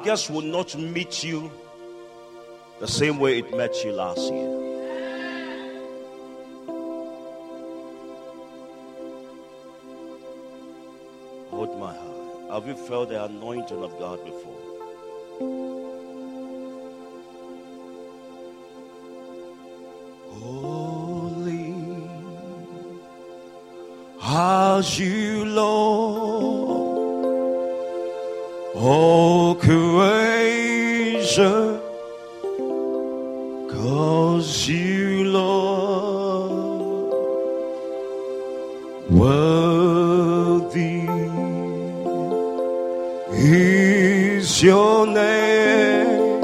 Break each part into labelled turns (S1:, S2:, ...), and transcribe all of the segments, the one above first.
S1: August will not meet you the same way it met you last year. Hold my heart. Have you felt the anointing of God before? Holy as you, Lord, Oh, all creation calls you, Lord, worthy is your name.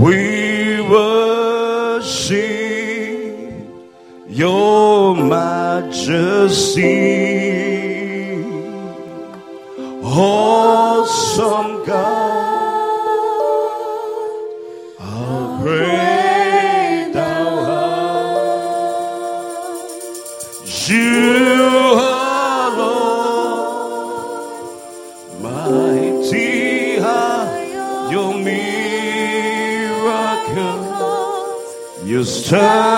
S1: We worship your majesty. You're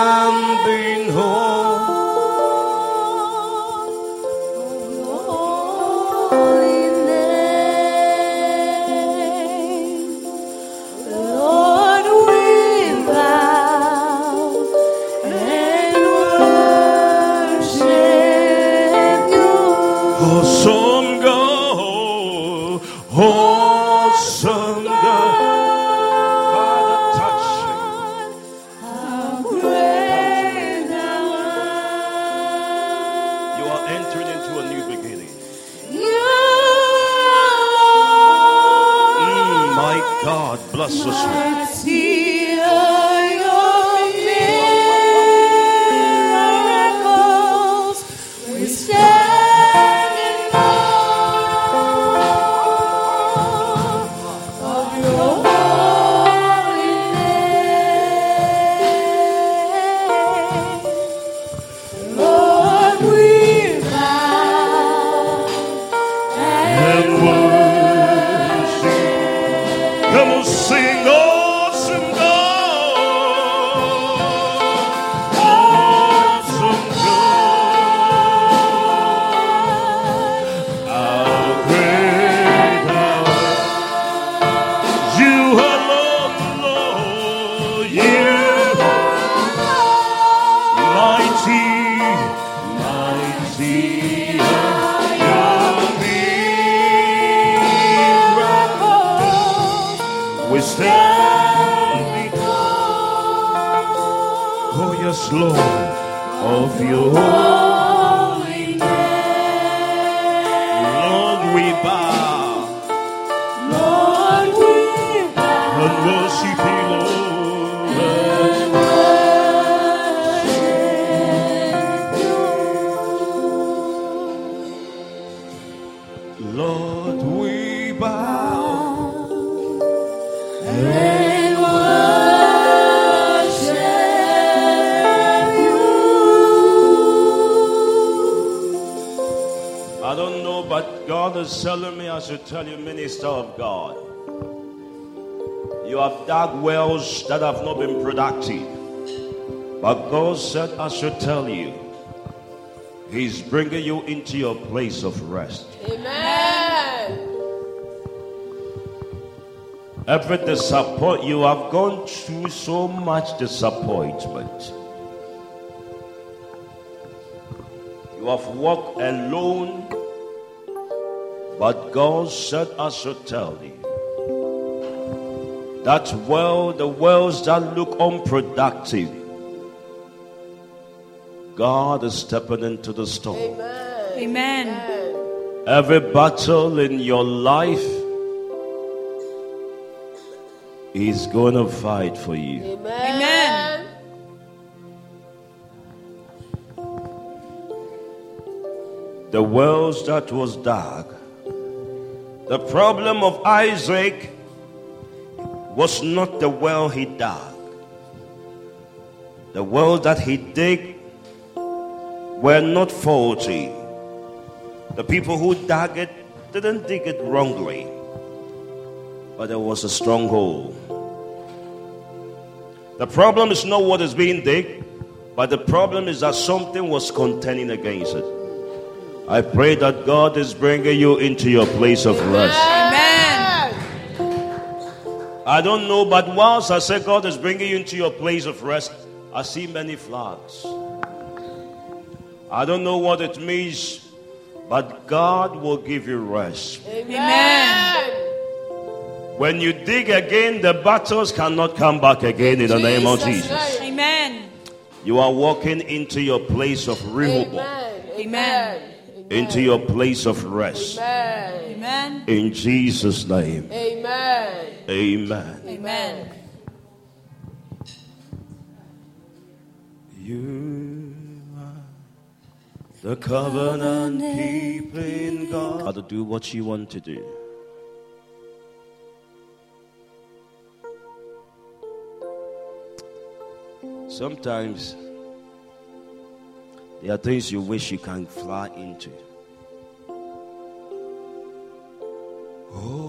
S2: We stand
S1: Oh yes, Lord, of your
S2: holy name.
S1: Lord we bow have dug wells that have not been productive. But God said, I should tell you, He's bringing you into your place of rest.
S2: Amen.
S1: Every disappoint, you have gone through so much disappointment. You have walked alone, but God said, I should tell you that well, the wells that look unproductive, God is stepping into the storm.
S3: Amen.
S1: Every battle in your life, He's going to fight for you.
S3: Amen.
S1: the wells that was dug. The problem of Isaac was not the well he dug. The well that he dig were not faulty. The people who dug it didn't dig it wrongly. but there was a stronghold. The problem is not what is being digged, but the problem is that something was contending against it. I pray that God is bringing you into your place of rest.
S3: Amen.
S1: I don't know, but whilst I say God is bringing you into your place of rest, I see many flags. I don't know what it means, but God will give you rest.
S3: Amen.
S1: When you dig again, the battles cannot come back again in the name of
S2: Jesus'
S1: Jesus.
S3: Amen.
S1: You are walking into your place of Rehoboth,
S2: Amen.
S3: Amen.
S1: Into your place of rest.
S2: Amen.
S3: Amen.
S1: In Jesus' name,
S2: Amen.
S1: amen.
S3: Amen.
S1: You are the covenant keeping God. To do what you want to do. Sometimes there are things you wish you can fly into. Hold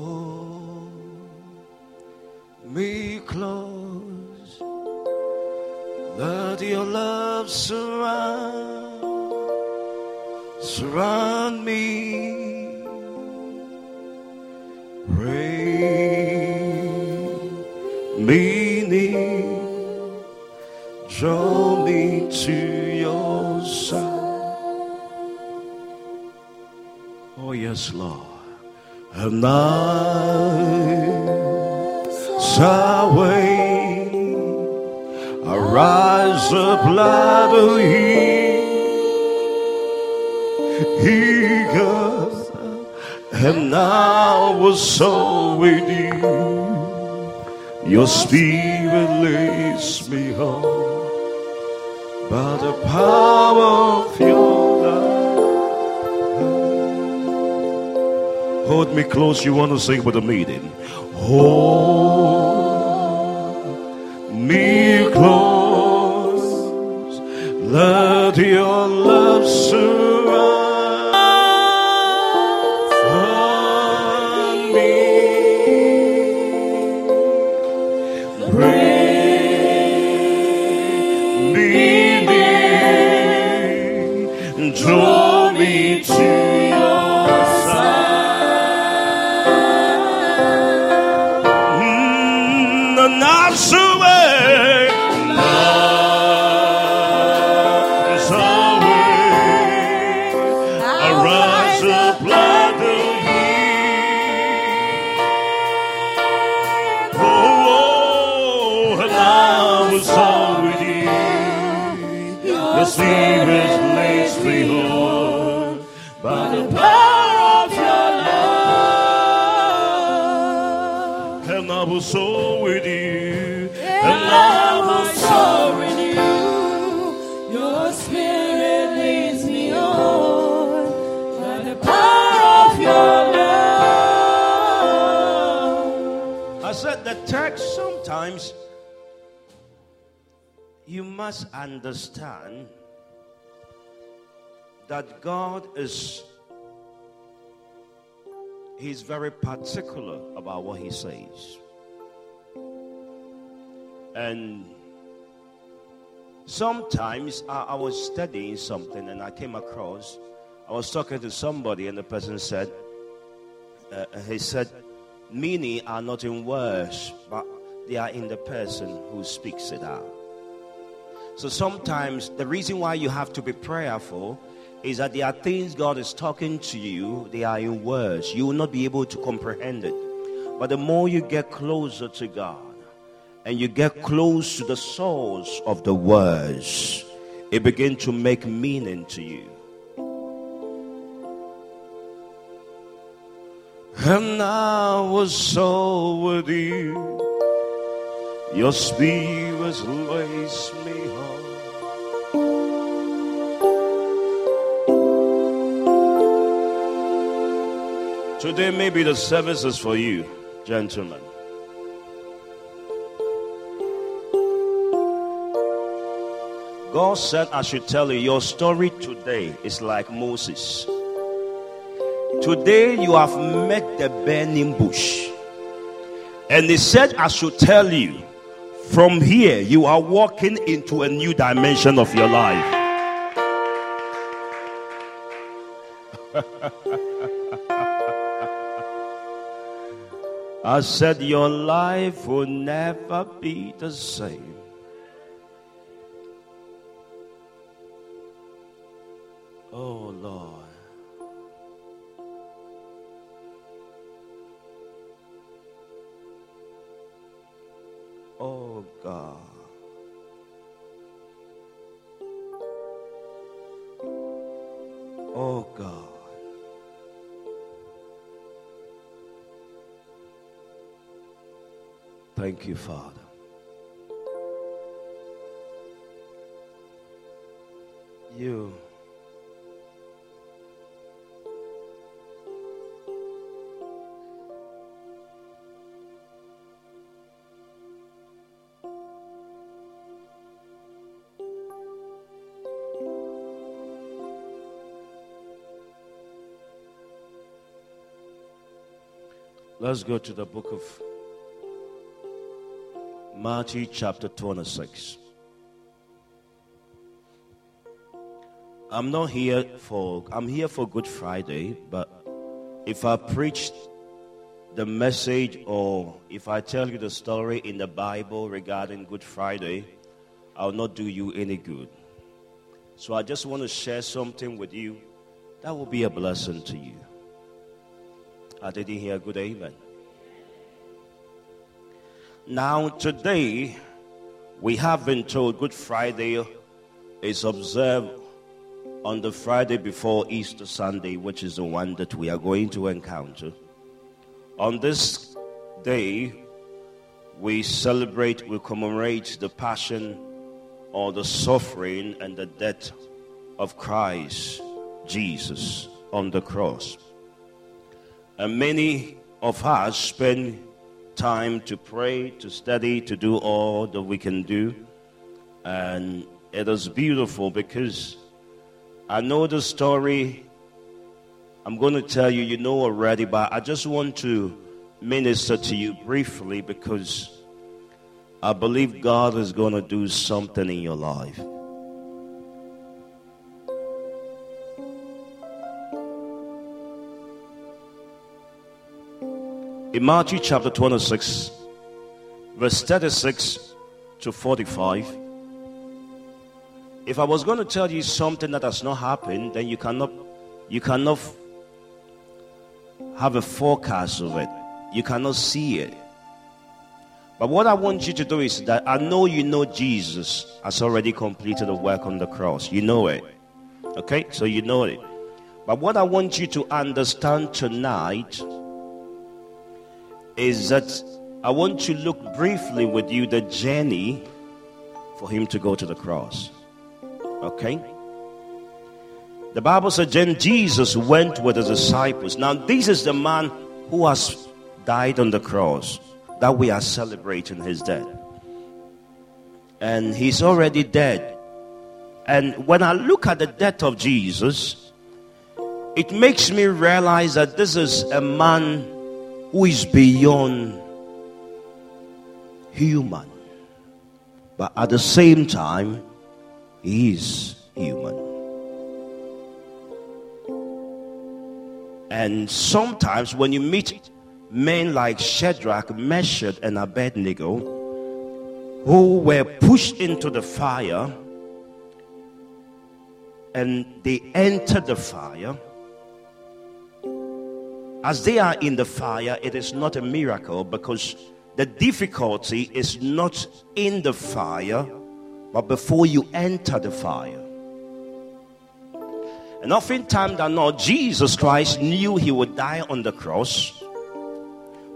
S1: sing with the meeting. Must understand that God is He's very particular about what He says. And sometimes I, I was studying something and I came across, I was talking to somebody and the person said, uh, he said, meaning are not in words, but they are in the person who speaks it out. So sometimes the reason why you have to be prayerful is that there are things God is talking to you, they are in words. You will not be able to comprehend it. But the more you get closer to God and you get close to the source of the words, it begins to make meaning to you. And I was so with you. Your spirit lays me on. Today may be the services for you, gentlemen. God said, I should tell you, your story today is like Moses. Today you have met the burning bush. And he said, I should tell you, from here, you are walking into a new dimension of your life. I said, Your life will never be the same. Oh Lord. Oh God. Oh God. Thank you, Father. Let's go to the book of Matthew, chapter 26. I'm not here for, I'm here for Good Friday, but if I preach the message or if I tell you the story in the Bible regarding Good Friday, I'll not do you any good. So I just want to share something with you that will be a blessing to you. I didn't hear good amen. Now, today, we have been told Good Friday is observed on the Friday before Easter Sunday, which is the one that we are going to encounter. On this day, we celebrate, we commemorate the passion or the suffering and the death of Christ Jesus on the cross. And many of us spend time to pray, to study, to do all that we can do. And it is beautiful because I know the story. I'm going to tell you, you know already, but I just want to minister to you briefly because I believe God is going to do something in your life. In Matthew chapter 26, verse 36 to 45, if I was going to tell you something that has not happened, then you cannot, you cannot have a forecast of it. You cannot see it. But what I want you to do is that I know you know Jesus has already completed the work on the cross. You know it. Okay? So you know it. But what I want you to understand tonight is that I want to look briefly with you the journey for him to go to the cross. Okay? The Bible said then Jesus went with his disciples. Now, this is the man who has died on the cross that we are celebrating his death. And he's already dead. And when I look at the death of Jesus, it makes me realize that this is a man who is beyond human. But at the same time, he is human. And sometimes when you meet men like Shadrach, Meshach, and Abednego, who were pushed into the fire and they entered the fire, as they are in the fire, it is not a miracle because the difficulty is not in the fire, but before you enter the fire. And oftentimes than not, Jesus Christ knew he would die on the cross,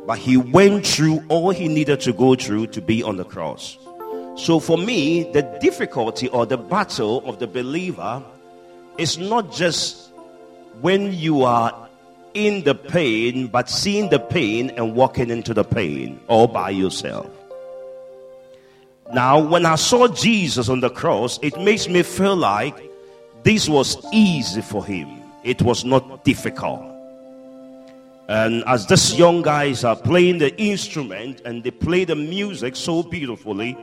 S1: but he went through all he needed to go through to be on the cross. So for me, the difficulty or the battle of the believer is not just when you are in the pain, but seeing the pain and walking into the pain all by yourself. Now, when I saw Jesus on the cross, it makes me feel like this was easy for him. It was not difficult. And as these young guys are playing the instrument and they play the music so beautifully,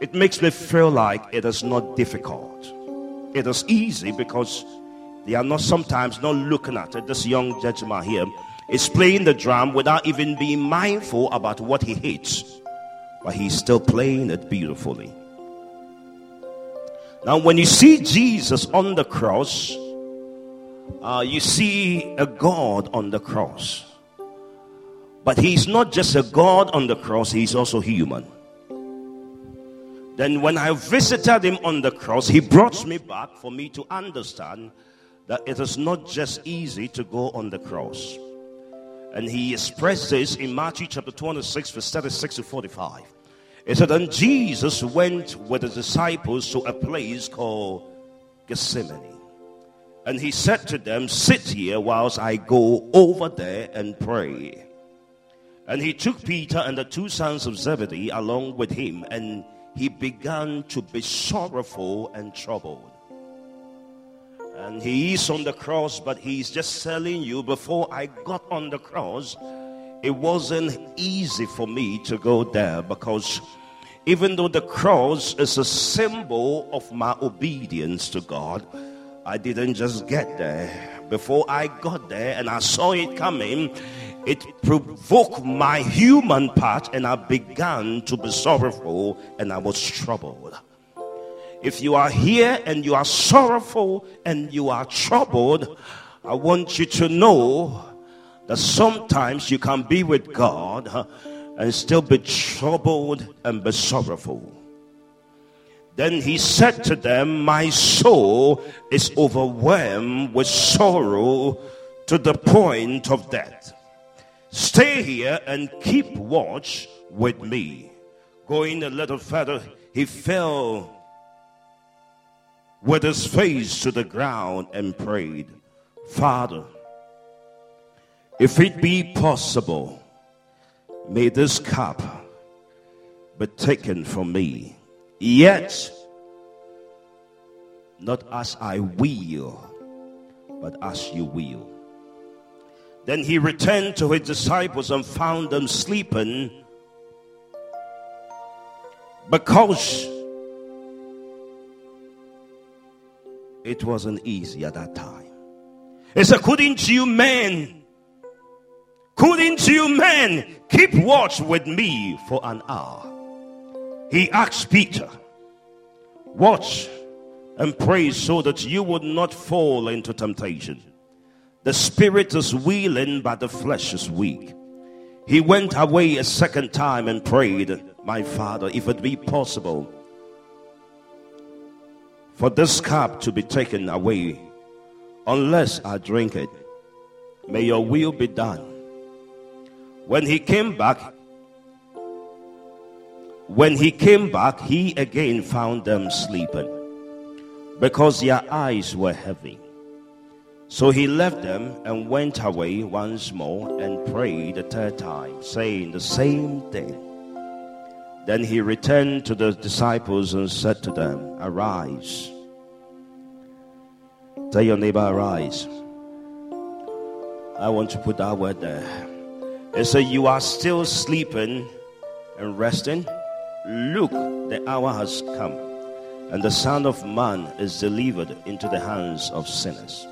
S1: it makes me feel like it is not difficult. It is easy because they are not sometimes not looking at it. This young gentleman here is playing the drum without even being mindful about what he hates, but he's still playing it beautifully. Now, when you see Jesus on the cross, uh, you see a God on the cross. But he's not just a God on the cross, he's also human. Then, when I visited him on the cross, he brought me back for me to understand that it is not just easy to go on the cross. And he expressed this in Matthew chapter 26, verse 36 to 45. It said, And Jesus went with the disciples to a place called Gethsemane. And he said to them, Sit here whilst I go over there and pray. And he took Peter and the two sons of Zebedee along with him, and he began to be sorrowful and troubled. And he is on the cross, but he's just telling you before I got on the cross, it wasn't easy for me to go there because even though the cross is a symbol of my obedience to God, I didn't just get there. Before I got there and I saw it coming, it provoked my human part and I began to be sorrowful and I was troubled. If you are here and you are sorrowful and you are troubled, I want you to know that sometimes you can be with God and still be troubled and be sorrowful. Then he said to them, My soul is overwhelmed with sorrow to the point of death. Stay here and keep watch with me. Going a little further, he fell with his face to the ground and prayed, Father, if it be possible, may this cup be taken from me. Yet, not as I will, but as you will. Then he returned to his disciples and found them sleeping because it wasn't easy at that time. He said, Couldn't you men, couldn't you men keep watch with me for an hour? He asked Peter, Watch and pray so that you would not fall into temptation. The spirit is willing, but the flesh is weak. He went away a second time and prayed, My father, if it be possible, for this cup to be taken away, unless I drink it, may your will be done. When he came back, when he came back, he again found them sleeping because their eyes were heavy. So he left them and went away once more and prayed a third time, saying the same thing. Then he returned to the disciples and said to them, Arise. Tell your neighbor, Arise. I want to put that word there. And so you are still sleeping and resting. Look, the hour has come, and the Son of Man is delivered into the hands of sinners.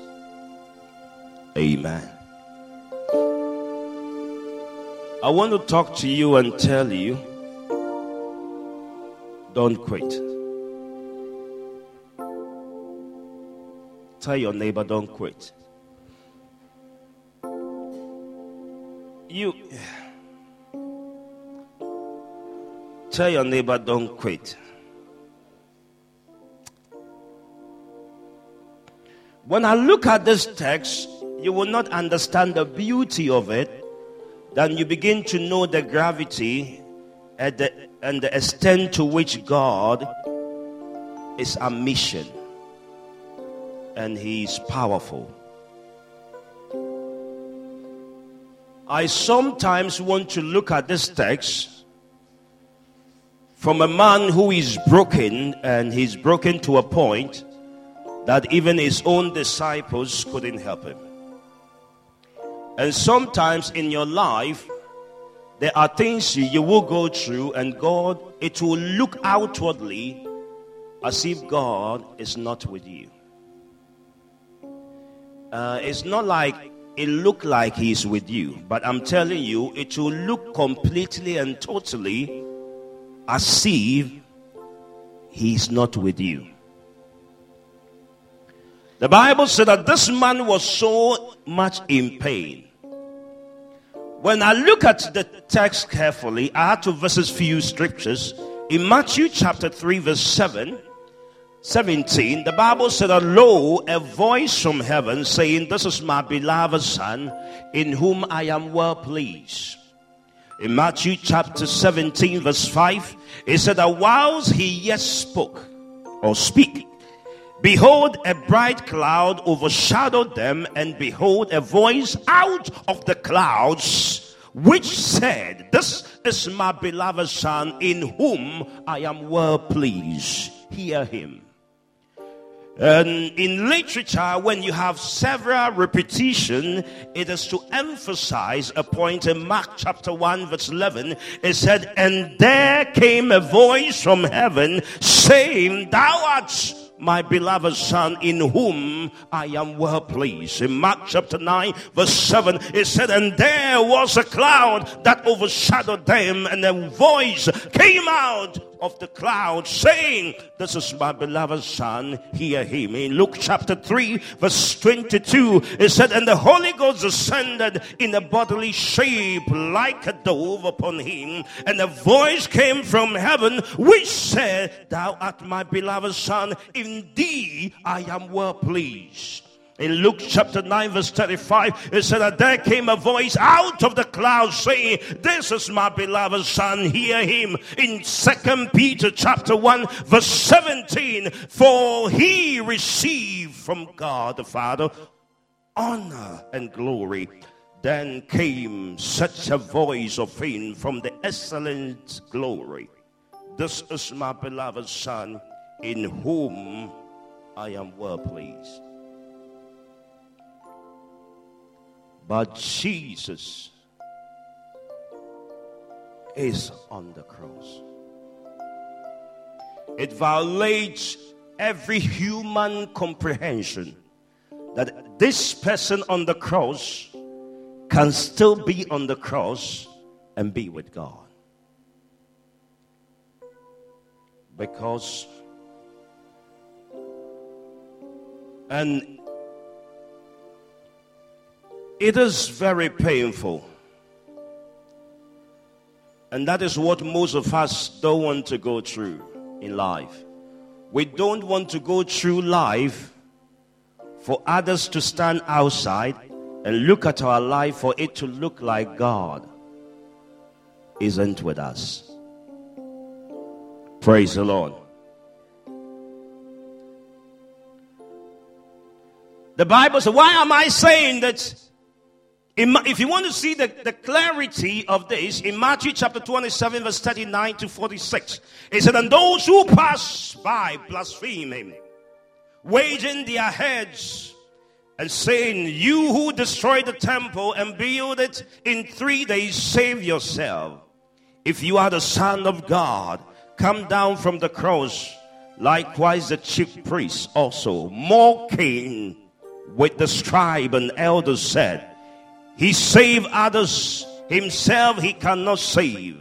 S1: Amen. I want to talk to you and tell you don't quit. Tell your neighbor, don't quit. You Tell your neighbor, don't quit. When I look at this text, you will not understand the beauty of it. Then you begin to know the gravity and the, and the extent to which God is a mission and He is powerful. I sometimes want to look at this text from a man who is broken and he's broken to a point that even his own disciples couldn't help him. And sometimes in your life, there are things you, will go through, and God, it will look outwardly as if God is not with you. Uh, it's not like it look like He's with you, but I'm telling you, it will look completely and totally as if He's not with you. The Bible said that this man was so much in pain. When I look at the text carefully, I had to visit few scriptures. In Matthew chapter 3, verse 7, 17, the Bible said, Lo, a voice from heaven saying, This is my beloved Son, in whom I am well pleased. In Matthew chapter 17, verse 5, it said that whilst he yet spoke or speak, behold, a bright cloud overshadowed them, and behold, a voice out of the clouds which said, This is my beloved Son, in whom I am well pleased. Hear him. And in literature, when you have several repetition, it is to emphasize a point in Mark chapter 1 verse 11. It said, and there came a voice from heaven saying, thou art my beloved son in whom I am well pleased. In Mark chapter 9 verse 7 it said and there was a cloud that overshadowed them and a voice came out of the cloud saying this is my beloved son hear him. In Luke chapter 3 verse 22 it said and the Holy Ghost descended in a bodily shape like a dove upon him and a voice came from heaven which said thou art my beloved son in thee I am well pleased. In Luke chapter 9, verse 35, it said that there came a voice out of the cloud saying, This is my beloved son, hear him. In Second Peter chapter 1, verse 17, for he received from God the Father honor and glory. Then came such a voice of him from the excellent glory. This is my beloved son in whom I am well pleased. But Jesus is on the cross. It violates every human comprehension that this person on the cross can still be on the cross and be with God. Because And it is very painful. And that is what most of us don't want to go through in life. We don't want to go through life for others to stand outside and look at our life for it to look like God isn't with us. Praise the Lord. The Bible says, why am I saying that? If you want to see the, the clarity of this, in Matthew chapter 27, verse 39 to 46, it said, And those who pass by blaspheme him, waging their heads and saying, You who destroy the temple and build it in three days, save yourself. If you are the Son of God, come down from the cross. Likewise, the chief priests also, mocking with the scribe and elders said, He saved others, himself he cannot save.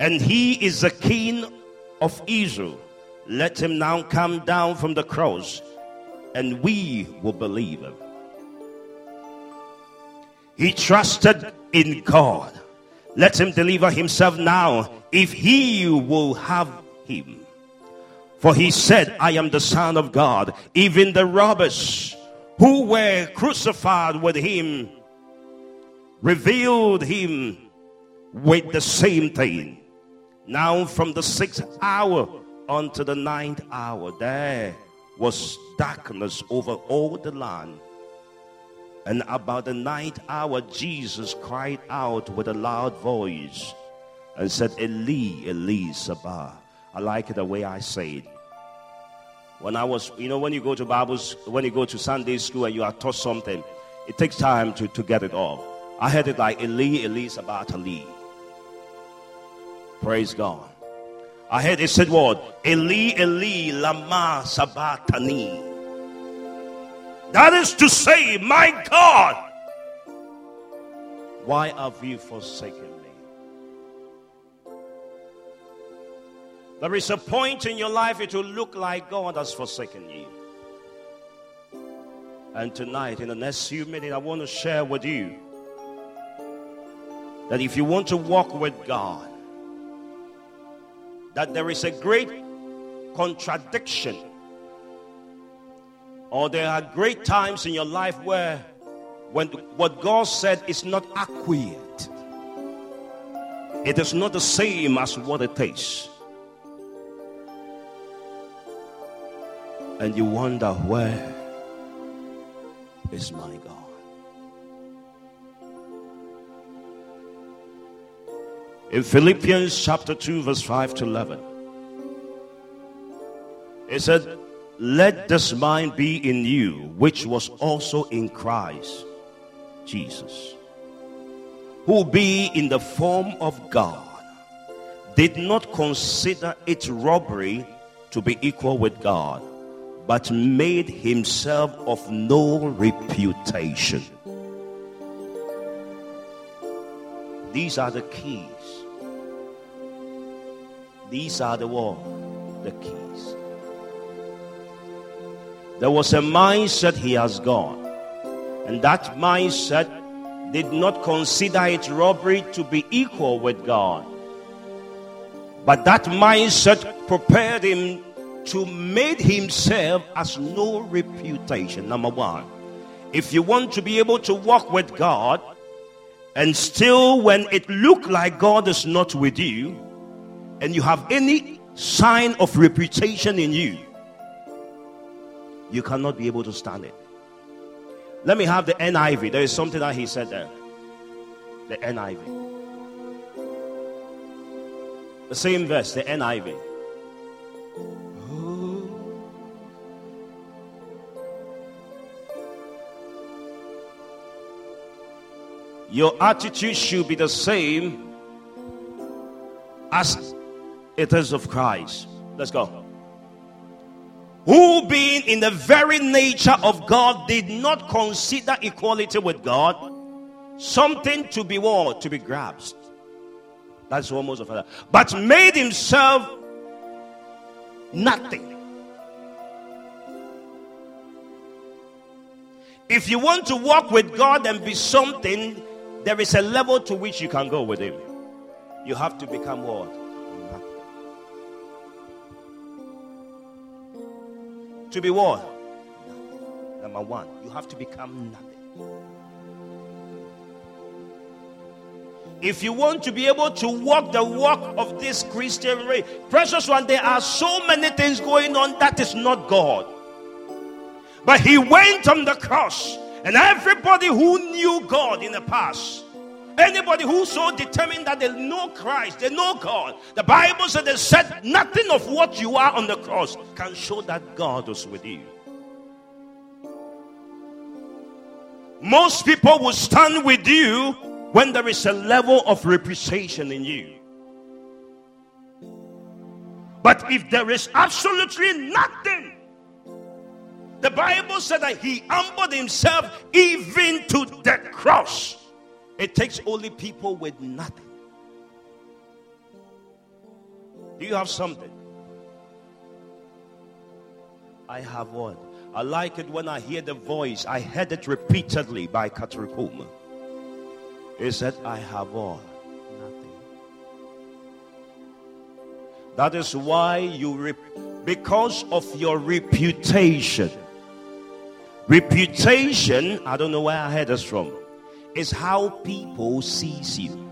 S1: And he is the king of Israel. Let him now come down from the cross, and we will believe him. He trusted in God. Let him deliver himself now if he will have him. For he said, I am the Son of God. Even the robbers who were crucified with him revealed him with the same thing. Now, from the sixth hour unto the ninth hour, there was darkness over all the land. And about the ninth hour, Jesus cried out with a loud voice and said, Eli, Eli, Sabah. I like it the way I say it. When I was, you know, when you go to Bibles, when you go to Sunday school and you are taught something, it takes time to, to get it off. I heard it like Eli, Eli, Sabachthani. Praise God. I heard it said what? Eli, Eli, lama sabachthani. That is to say, my God, why have you forsaken me? There is a point in your life it will look like God has forsaken you. And tonight, in the next few minutes, I want to share with you that if you want to walk with God, that there is a great contradiction, or there are great times in your life where when what God said is not accurate, it is not the same as what it is. And you wonder, where is my God? In Philippians chapter 2, verse 5 to 11, it said, Let this mind be in you, which was also in Christ Jesus, who being in the form of God, did not consider it robbery to be equal with God, but made himself of no reputation. These are the keys these are the what? The keys. There was a mindset he has got. And that mindset did not consider it robbery to be equal with God. But that mindset prepared him to make himself as no reputation. Number one, if you want to be able to walk with God, and still when it look like God is not with you, and you have any sign of reputation in you, you cannot be able to stand it. Let me have the NIV. There is something that he said there. The NIV. The same verse, the NIV. Your attitude should be the same as it is of Christ. Let's go. Who, being in the very nature of God, did not consider equality with God something to be what? To be grasped. That's almost of that. But made himself nothing. If you want to walk with God and be something, there is a level to which you can go with Him. You have to become what? To be what? Nothing. Number one, you have to become nothing. If you want to be able to walk the walk of this Christian race, precious one, there are so many things going on that is not God. But He went on the cross, and everybody who knew God in the past Anybody who's so determined that they know Christ, they know God. The Bible said they said nothing of what you are on the cross can show that God was with you. Most people will stand with you when there is a level of reputation in you. But if there is absolutely nothing, the Bible said that he humbled himself even to the cross. It takes only people with nothing. Do you have something? I have one. I like it when I hear the voice. I heard it repeatedly by Katrikuma. He said, I have all. Nothing. That is why you, because of your reputation. Reputation, I don't know where I heard this from is how people sees you.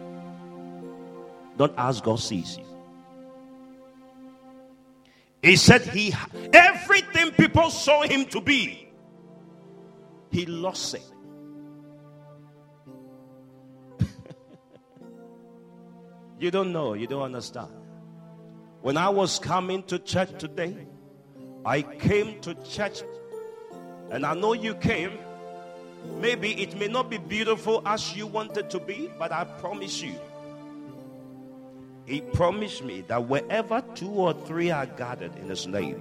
S1: Don't ask God sees you. He said he everything people saw him to be, he lost it. you don't know, you don't understand. When I was coming to church today, I came to church, and I know you came Maybe it may not be beautiful as you want it to be, but I promise you, He promised me that wherever two or three are gathered in His name,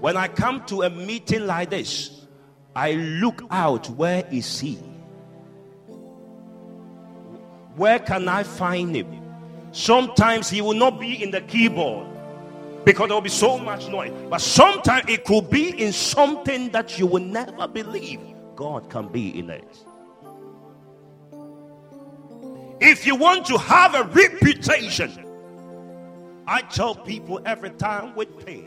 S1: when I come to a meeting like this, I look out where is He? Where can I find Him? Sometimes He will not be in the keyboard because there will be so much noise, but sometimes it could be in something that you will never believe. God can be in it. If you want to have a reputation, I tell people every time with pain,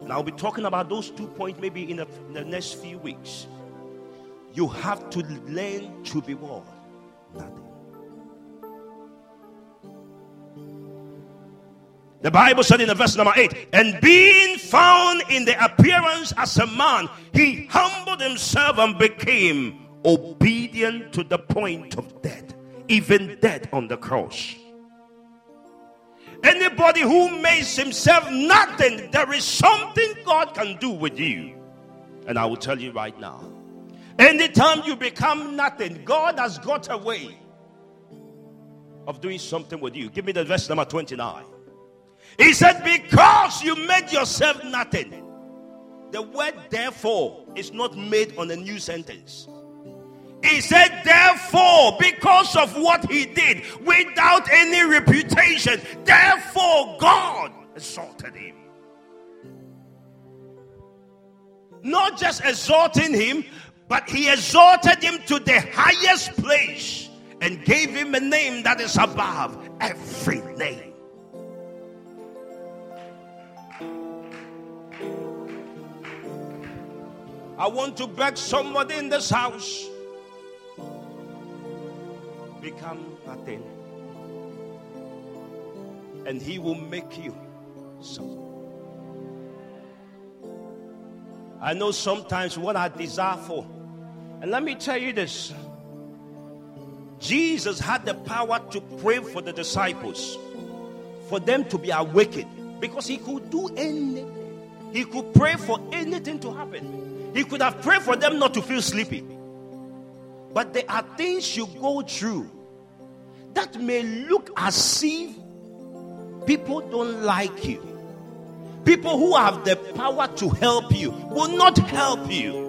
S1: and I'll be talking about those two points maybe in the, in the next few weeks. You have to learn to be what? Nothing. The Bible said in the verse number 8, and being found in the appearance as a man, he humbled himself and became obedient to the point of death, even death on the cross. Anybody who makes himself nothing, there is something God can do with you. And I will tell you right now. Anytime you become nothing, God has got a way of doing something with you. Give me the verse number 29. He said, Because you made yourself nothing. The word therefore is not made on a new sentence. He said, therefore, because of what he did without any reputation, therefore God exalted him. Not just exalting him, but he exalted him to the highest place and gave him a name that is above every name. I want to beg somebody in this house become nothing, and He will make you something. I know sometimes what I desire for, and let me tell you this Jesus had the power to pray for the disciples, for them to be awakened, because He could do anything. He could pray for anything to happen. He could have prayed for them not to feel sleepy. But there are things you go through that may look as if people don't like you. People who have the power to help you will not help you.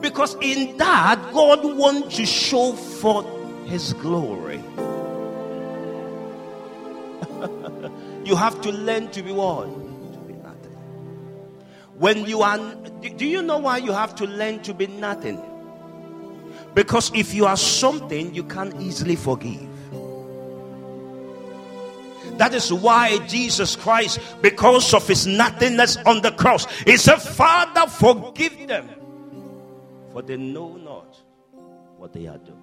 S1: Because in that, God wants to show forth His glory. you have to learn to be one when you are, do you know why you have to learn to be nothing? Because if you are something, you can't easily forgive. That is why Jesus Christ, because of his nothingness on the cross, he said, Father, forgive them, for they know not what they are doing.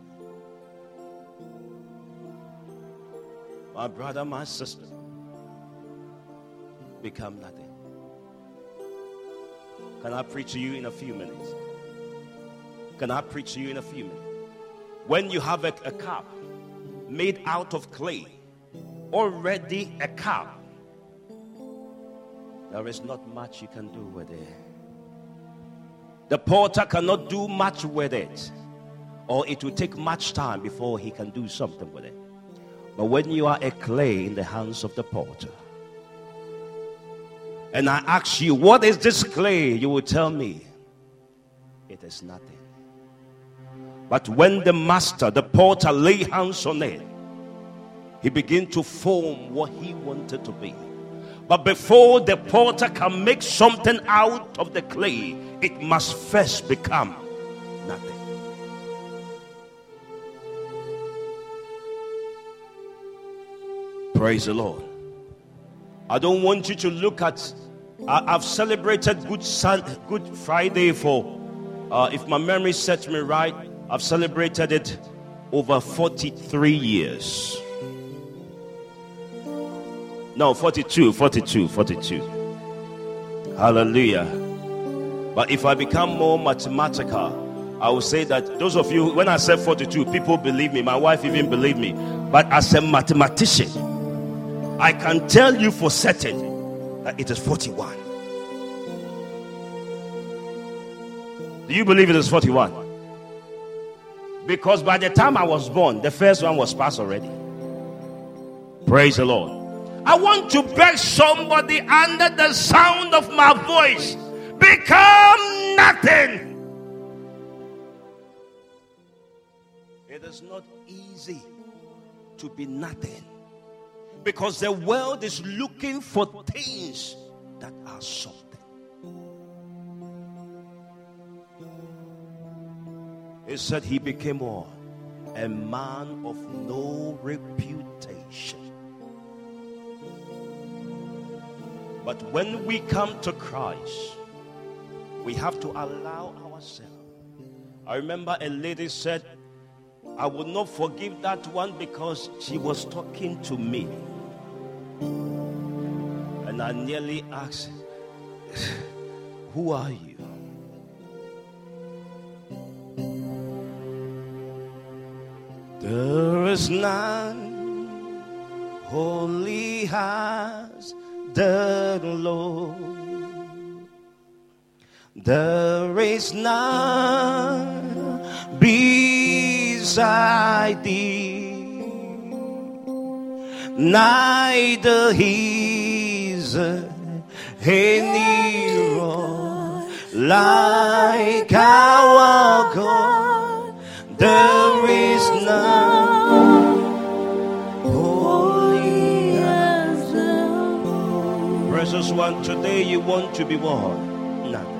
S1: My brother, my sister, become nothing. Can I preach to you in a few minutes? Can I preach to you in a few minutes? When you have a, a cup made out of clay, already a cup, there is not much you can do with it. The porter cannot do much with it, or it will take much time before he can do something with it. But when you are a clay in the hands of the potter, and I ask you, what is this clay? You will tell me, it is nothing. But when the master, the potter, lay hands on it, he began to form what he wanted to be. But before the potter can make something out of the clay, it must first become nothing. Praise the Lord. I don't want you to look at. I, have celebrated Good Sun, Good Friday for, uh, if my memory sets me right, I've celebrated it over 43 years. No, 42, 42, 42. Hallelujah. But if I become more mathematical, I will say that those of you, when I said 42, people believe me. My wife even believed me. But as a mathematician, I can tell you for certain that it is 41. Do you believe it is 41? Because by the time I was born, the first one was passed already. Praise the Lord. I want to beg somebody under the sound of my voice become nothing. It is not easy to be nothing because the world is looking for things that are something. He said he became what? A man of no reputation. But when we come to Christ, we have to allow ourselves. I remember a lady said, I would not forgive that one because she was talking to me. And I nearly asked, Who are you? There is none holy as the Lord. There is none beside thee, neither is any wrong like our God. There is none holy as Precious one, today you want to be? Nothing.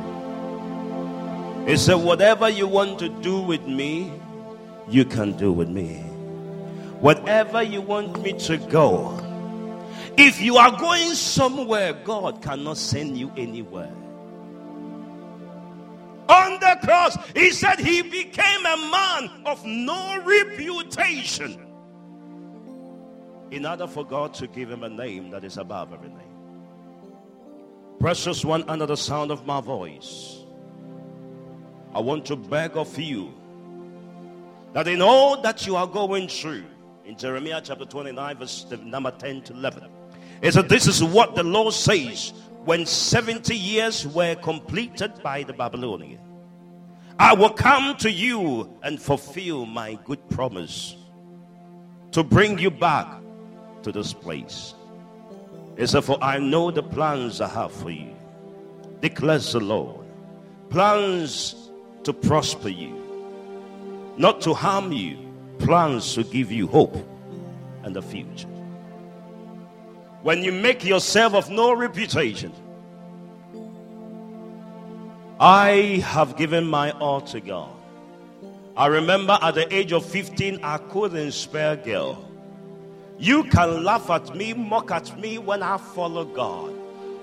S1: He said, Whatever you want to do with me, you can do with me. Whatever you want me to go. If you are going somewhere, God cannot send you anywhere. On the cross, he said he became a man of no reputation. In order for God to give him a name that is above every name. Precious one, under the sound of my voice, I want to beg of you that in all that you are going through, in Jeremiah chapter 29, verse number 10 to 11, it said, This is what the Lord says when 70 years were completed by the Babylonian. I will come to you and fulfill my good promise to bring you back to this place. It said, For I know the plans I have for you, declares the Lord. Plans to prosper you, not to harm you, plans to give you hope and a future. When you make yourself of no reputation, I have given my all to God. I remember at the age of 15, I couldn't spare girl. You can laugh at me, mock at me when I follow God.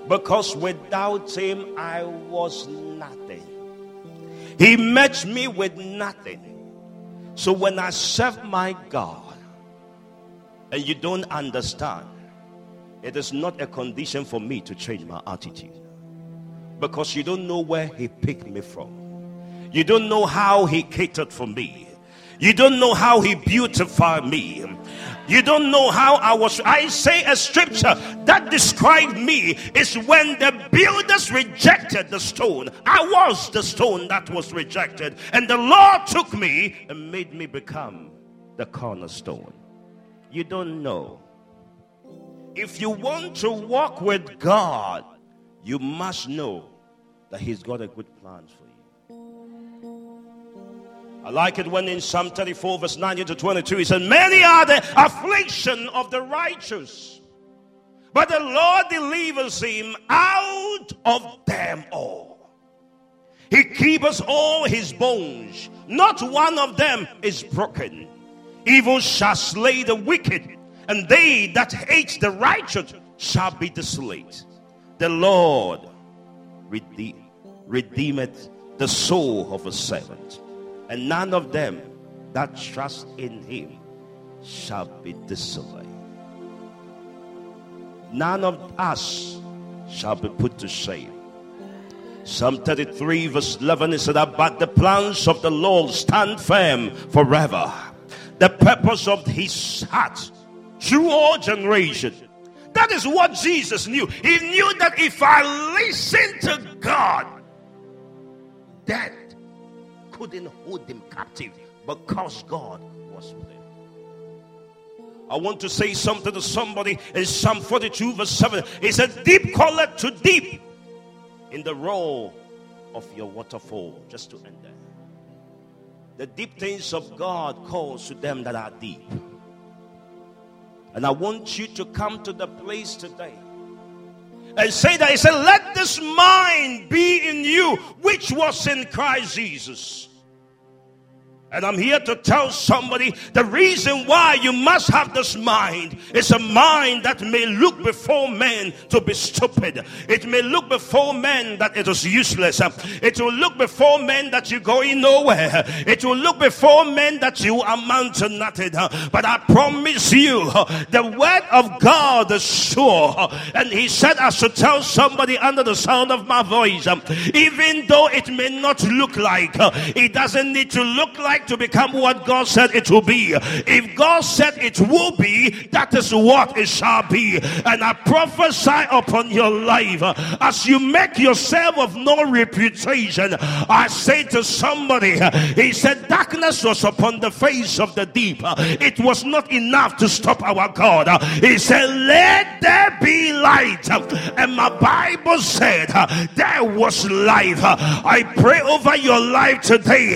S1: Because without Him, I was nothing. He met me with nothing. So when I serve my God, and you don't understand, it is not a condition for me to change my attitude. Because you don't know where He picked me from. You don't know how He catered for me. You don't know how He beautified me. You don't know how I was. I say a scripture that described me is when the builders rejected the stone. I was the stone that was rejected, and the Lord took me and made me become the cornerstone. You don't know. If you want to walk with God, you must know that He's got a good plan for you. I like it when in Psalm 34, verse 19 to 22, he said, Many are the affliction of the righteous, but the Lord delivers him out of them all. He keeps all his bones, not one of them is broken. Evil shall slay the wicked, and they that hate the righteous shall be desolate. The Lord redeemeth the soul of a servant and none of them that trust in him shall be desolate. None of us shall be put to shame. Psalm 33, verse 11 is that, but the plans of the Lord stand firm forever. The purpose of his heart through all generations. That is what Jesus knew. He knew that if I listen to God, death couldn't hold them captive. because God was with him. I want to say something to somebody in Psalm 42, verse 7. It said, Deep calleth to deep in the roar of your waterfall. Just to end there. The deep things of God calls to them that are deep. And I want you to come to the place today and say that. He said, Let this mind be in you, which was in Christ Jesus. And I'm here to tell somebody the reason why you must have this mind is a mind that may look before men to be stupid. It may look before men that it is useless. It will look before men that you're going nowhere. It will look before men that you amount to nothing. But I promise you, the word of God is sure. And he said, I should tell somebody under the sound of my voice, even though it may not look like, it doesn't need to look like to become what God said it will be. If God said it will be, that is what it shall be. And I prophesy upon your life as you make yourself of no reputation. I say to somebody, He said, Darkness was upon the face of the deep. It was not enough to stop our God. He said, Let there be light. And my Bible said, There was life. I pray over your life today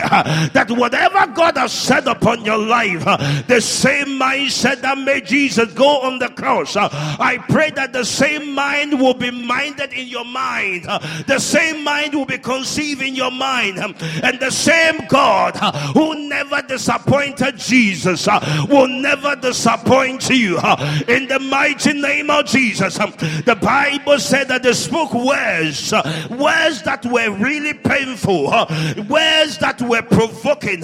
S1: that whatever whatever God has said upon your life, uh, the same mindset that made Jesus go on the cross, uh, I pray that the same mind will be minded in your mind, uh, the same mind will be conceived in your mind, um, and the same God who never disappointed Jesus will never disappoint you. In the mighty name of Jesus, um, the Bible said that they spoke words, words that were really painful, words that were provoking.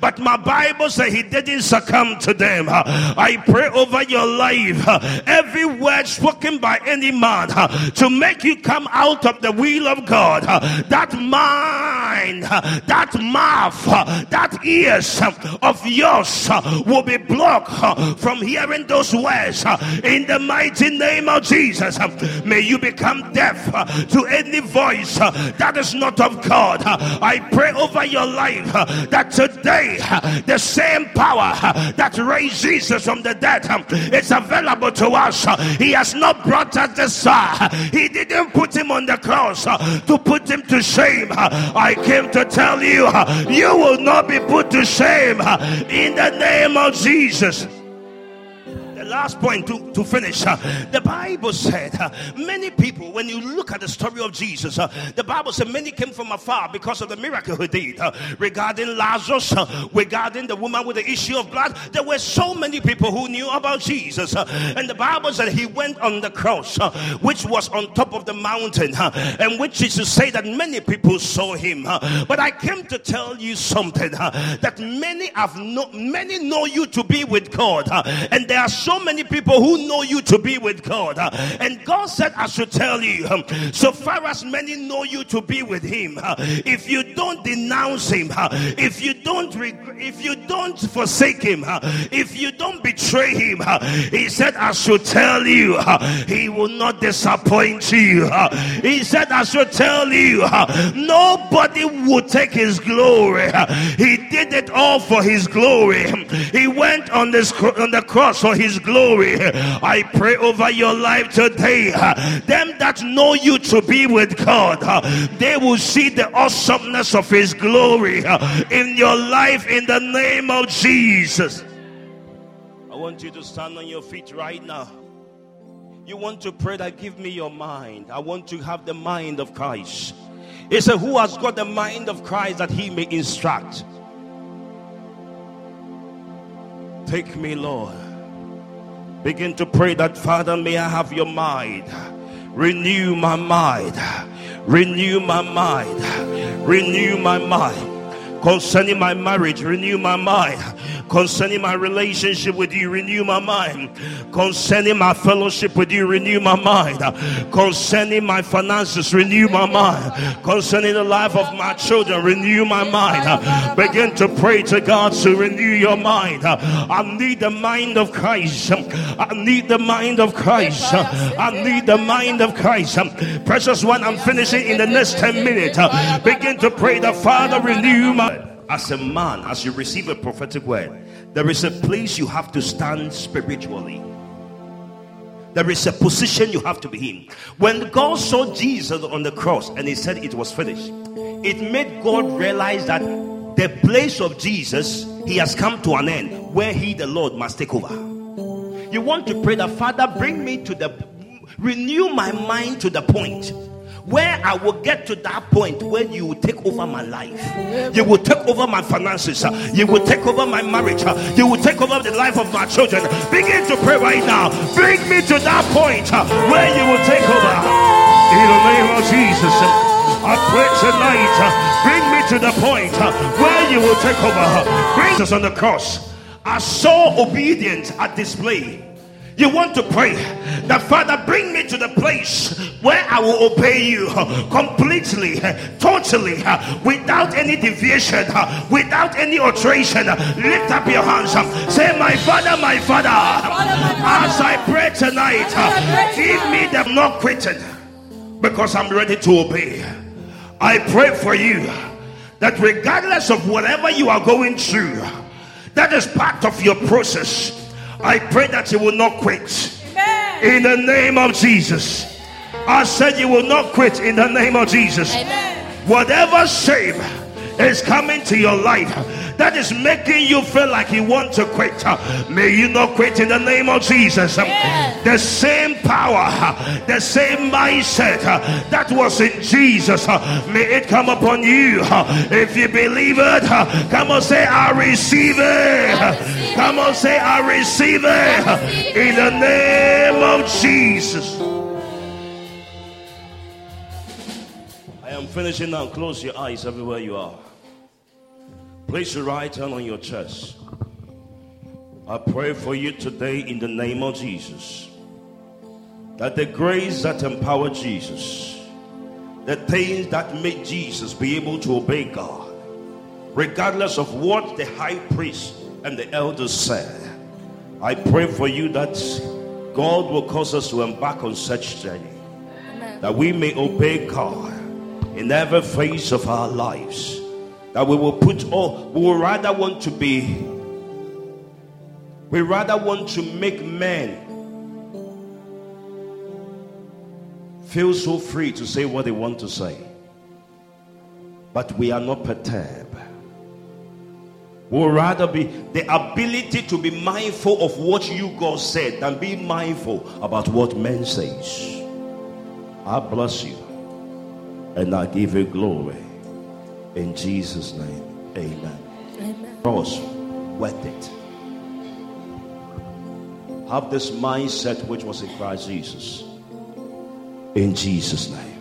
S1: But my Bible says he didn't succumb to them. I pray over your life. Every word spoken by any man to make you come out of the will of God. That mind, that mouth, that ears of yours will be blocked from hearing those words in the mighty name of Jesus. May you become deaf to any voice that is not of God. I pray over your life that today the same power that raised Jesus from the dead is available to us. He has not brought us this far. He didn't put him on the cross to put him to shame. I came to tell you, you will not be put to shame in the name of Jesus last point to, to finish. Uh, the Bible said uh, many people, when you look at the story of Jesus, uh, the Bible said many came from afar because of the miracle he did. Uh, regarding Lazarus, uh, regarding the woman with the issue of blood, there were so many people who knew about Jesus. Uh, and the Bible said he went on the cross, which was on top of the mountain, and which is to say that many people saw him. but I came to tell you something that many have no, many know you to be with God, and there are so so many people who know you to be with God. And God said, I should tell you, um, so far as many know you to be with Him, uh, if you don't denounce Him, uh, if you don't, if you don't forsake Him, uh, if you don't betray Him, He said, I should tell you, He will not disappoint you. He said, I should tell you, nobody will take His glory. He did it all for His glory. He went on this on the cross for His glory. I pray over your life today. Them that know you to be with God, they will see the awesomeness of His glory in your life in the name of Jesus. I want you to stand on your feet right now. You want to pray that give me your mind. I want to have the mind of Christ. He said, Who has got the mind of Christ that he may instruct? Take me, Lord. Begin to pray that, Father, may I have your mind. Renew my mind. Renew my mind. Renew my mind concerning my marriage, renew my mind. Concerning my relationship with you, renew my mind. Concerning my fellowship with you, renew my mind. Concerning my finances, renew my mind. Concerning the life of my children, renew my mind. Begin to pray to God to renew your mind. I need the mind of Christ. I need the mind of Christ. I need the mind of Christ. Precious one, I'm finishing in the next 10 minutes. Begin to pray the Father, renew my as a man, as you receive a prophetic word, there is a place you have to stand spiritually. There is a position you have to be in. When God saw Jesus on the cross and he said it was finished, it made God realize that the place of Jesus, he has come to an end where he, the Lord, must take over. You want to pray that, Father, bring me to the, renew my mind to the point where I will get to that point where you will take over my life. You will take over my finances. You will take over my marriage. You will take over the life of my children. Begin to pray right now. Bring me to that point where you will take over. In the name of Jesus. I pray tonight. Bring me to the point where you will take over. Bring us on the cross. I saw obedience at display. You want to pray that Father, bring me to the place where I will obey you completely, totally, without any deviation, without any alteration. Lift up your hands. Say, My Father, my Father, as I pray tonight, give me the not quitting because I'm ready to obey. I pray for you that regardless of whatever you are going through, that is part of your process. I pray that you will not quit. In the name of Jesus. I said you will not quit in the name of Jesus. Whatever shame is coming to your life that is making you feel like you want to quit, may you not quit in the name of Jesus. The same power, the same mindset that was in Jesus, may it come upon you. If you believe it, come on, say, I receive it. Come on, say, I receive it. In the name of Jesus. I am finishing now. Close your eyes everywhere you are. Place your right hand on your chest. I pray for you today in the name of Jesus. That the grace that empowered Jesus, the things that made Jesus be able to obey God, regardless of what the high priest and the elders said, I pray for you that God will cause us to embark on such journey that we may obey God in every phase of our lives. That we will put all, we will rather want to be, we rather want to make men feel so free to say what they want to say. But we are not perturbed. We will rather be the ability to be mindful of what you God said than be mindful about what men says. I bless you and I give you glory. In Jesus' name, amen.
S2: Amen.
S1: Cross, worth it. Have this mindset which was in Christ Jesus. In Jesus' name.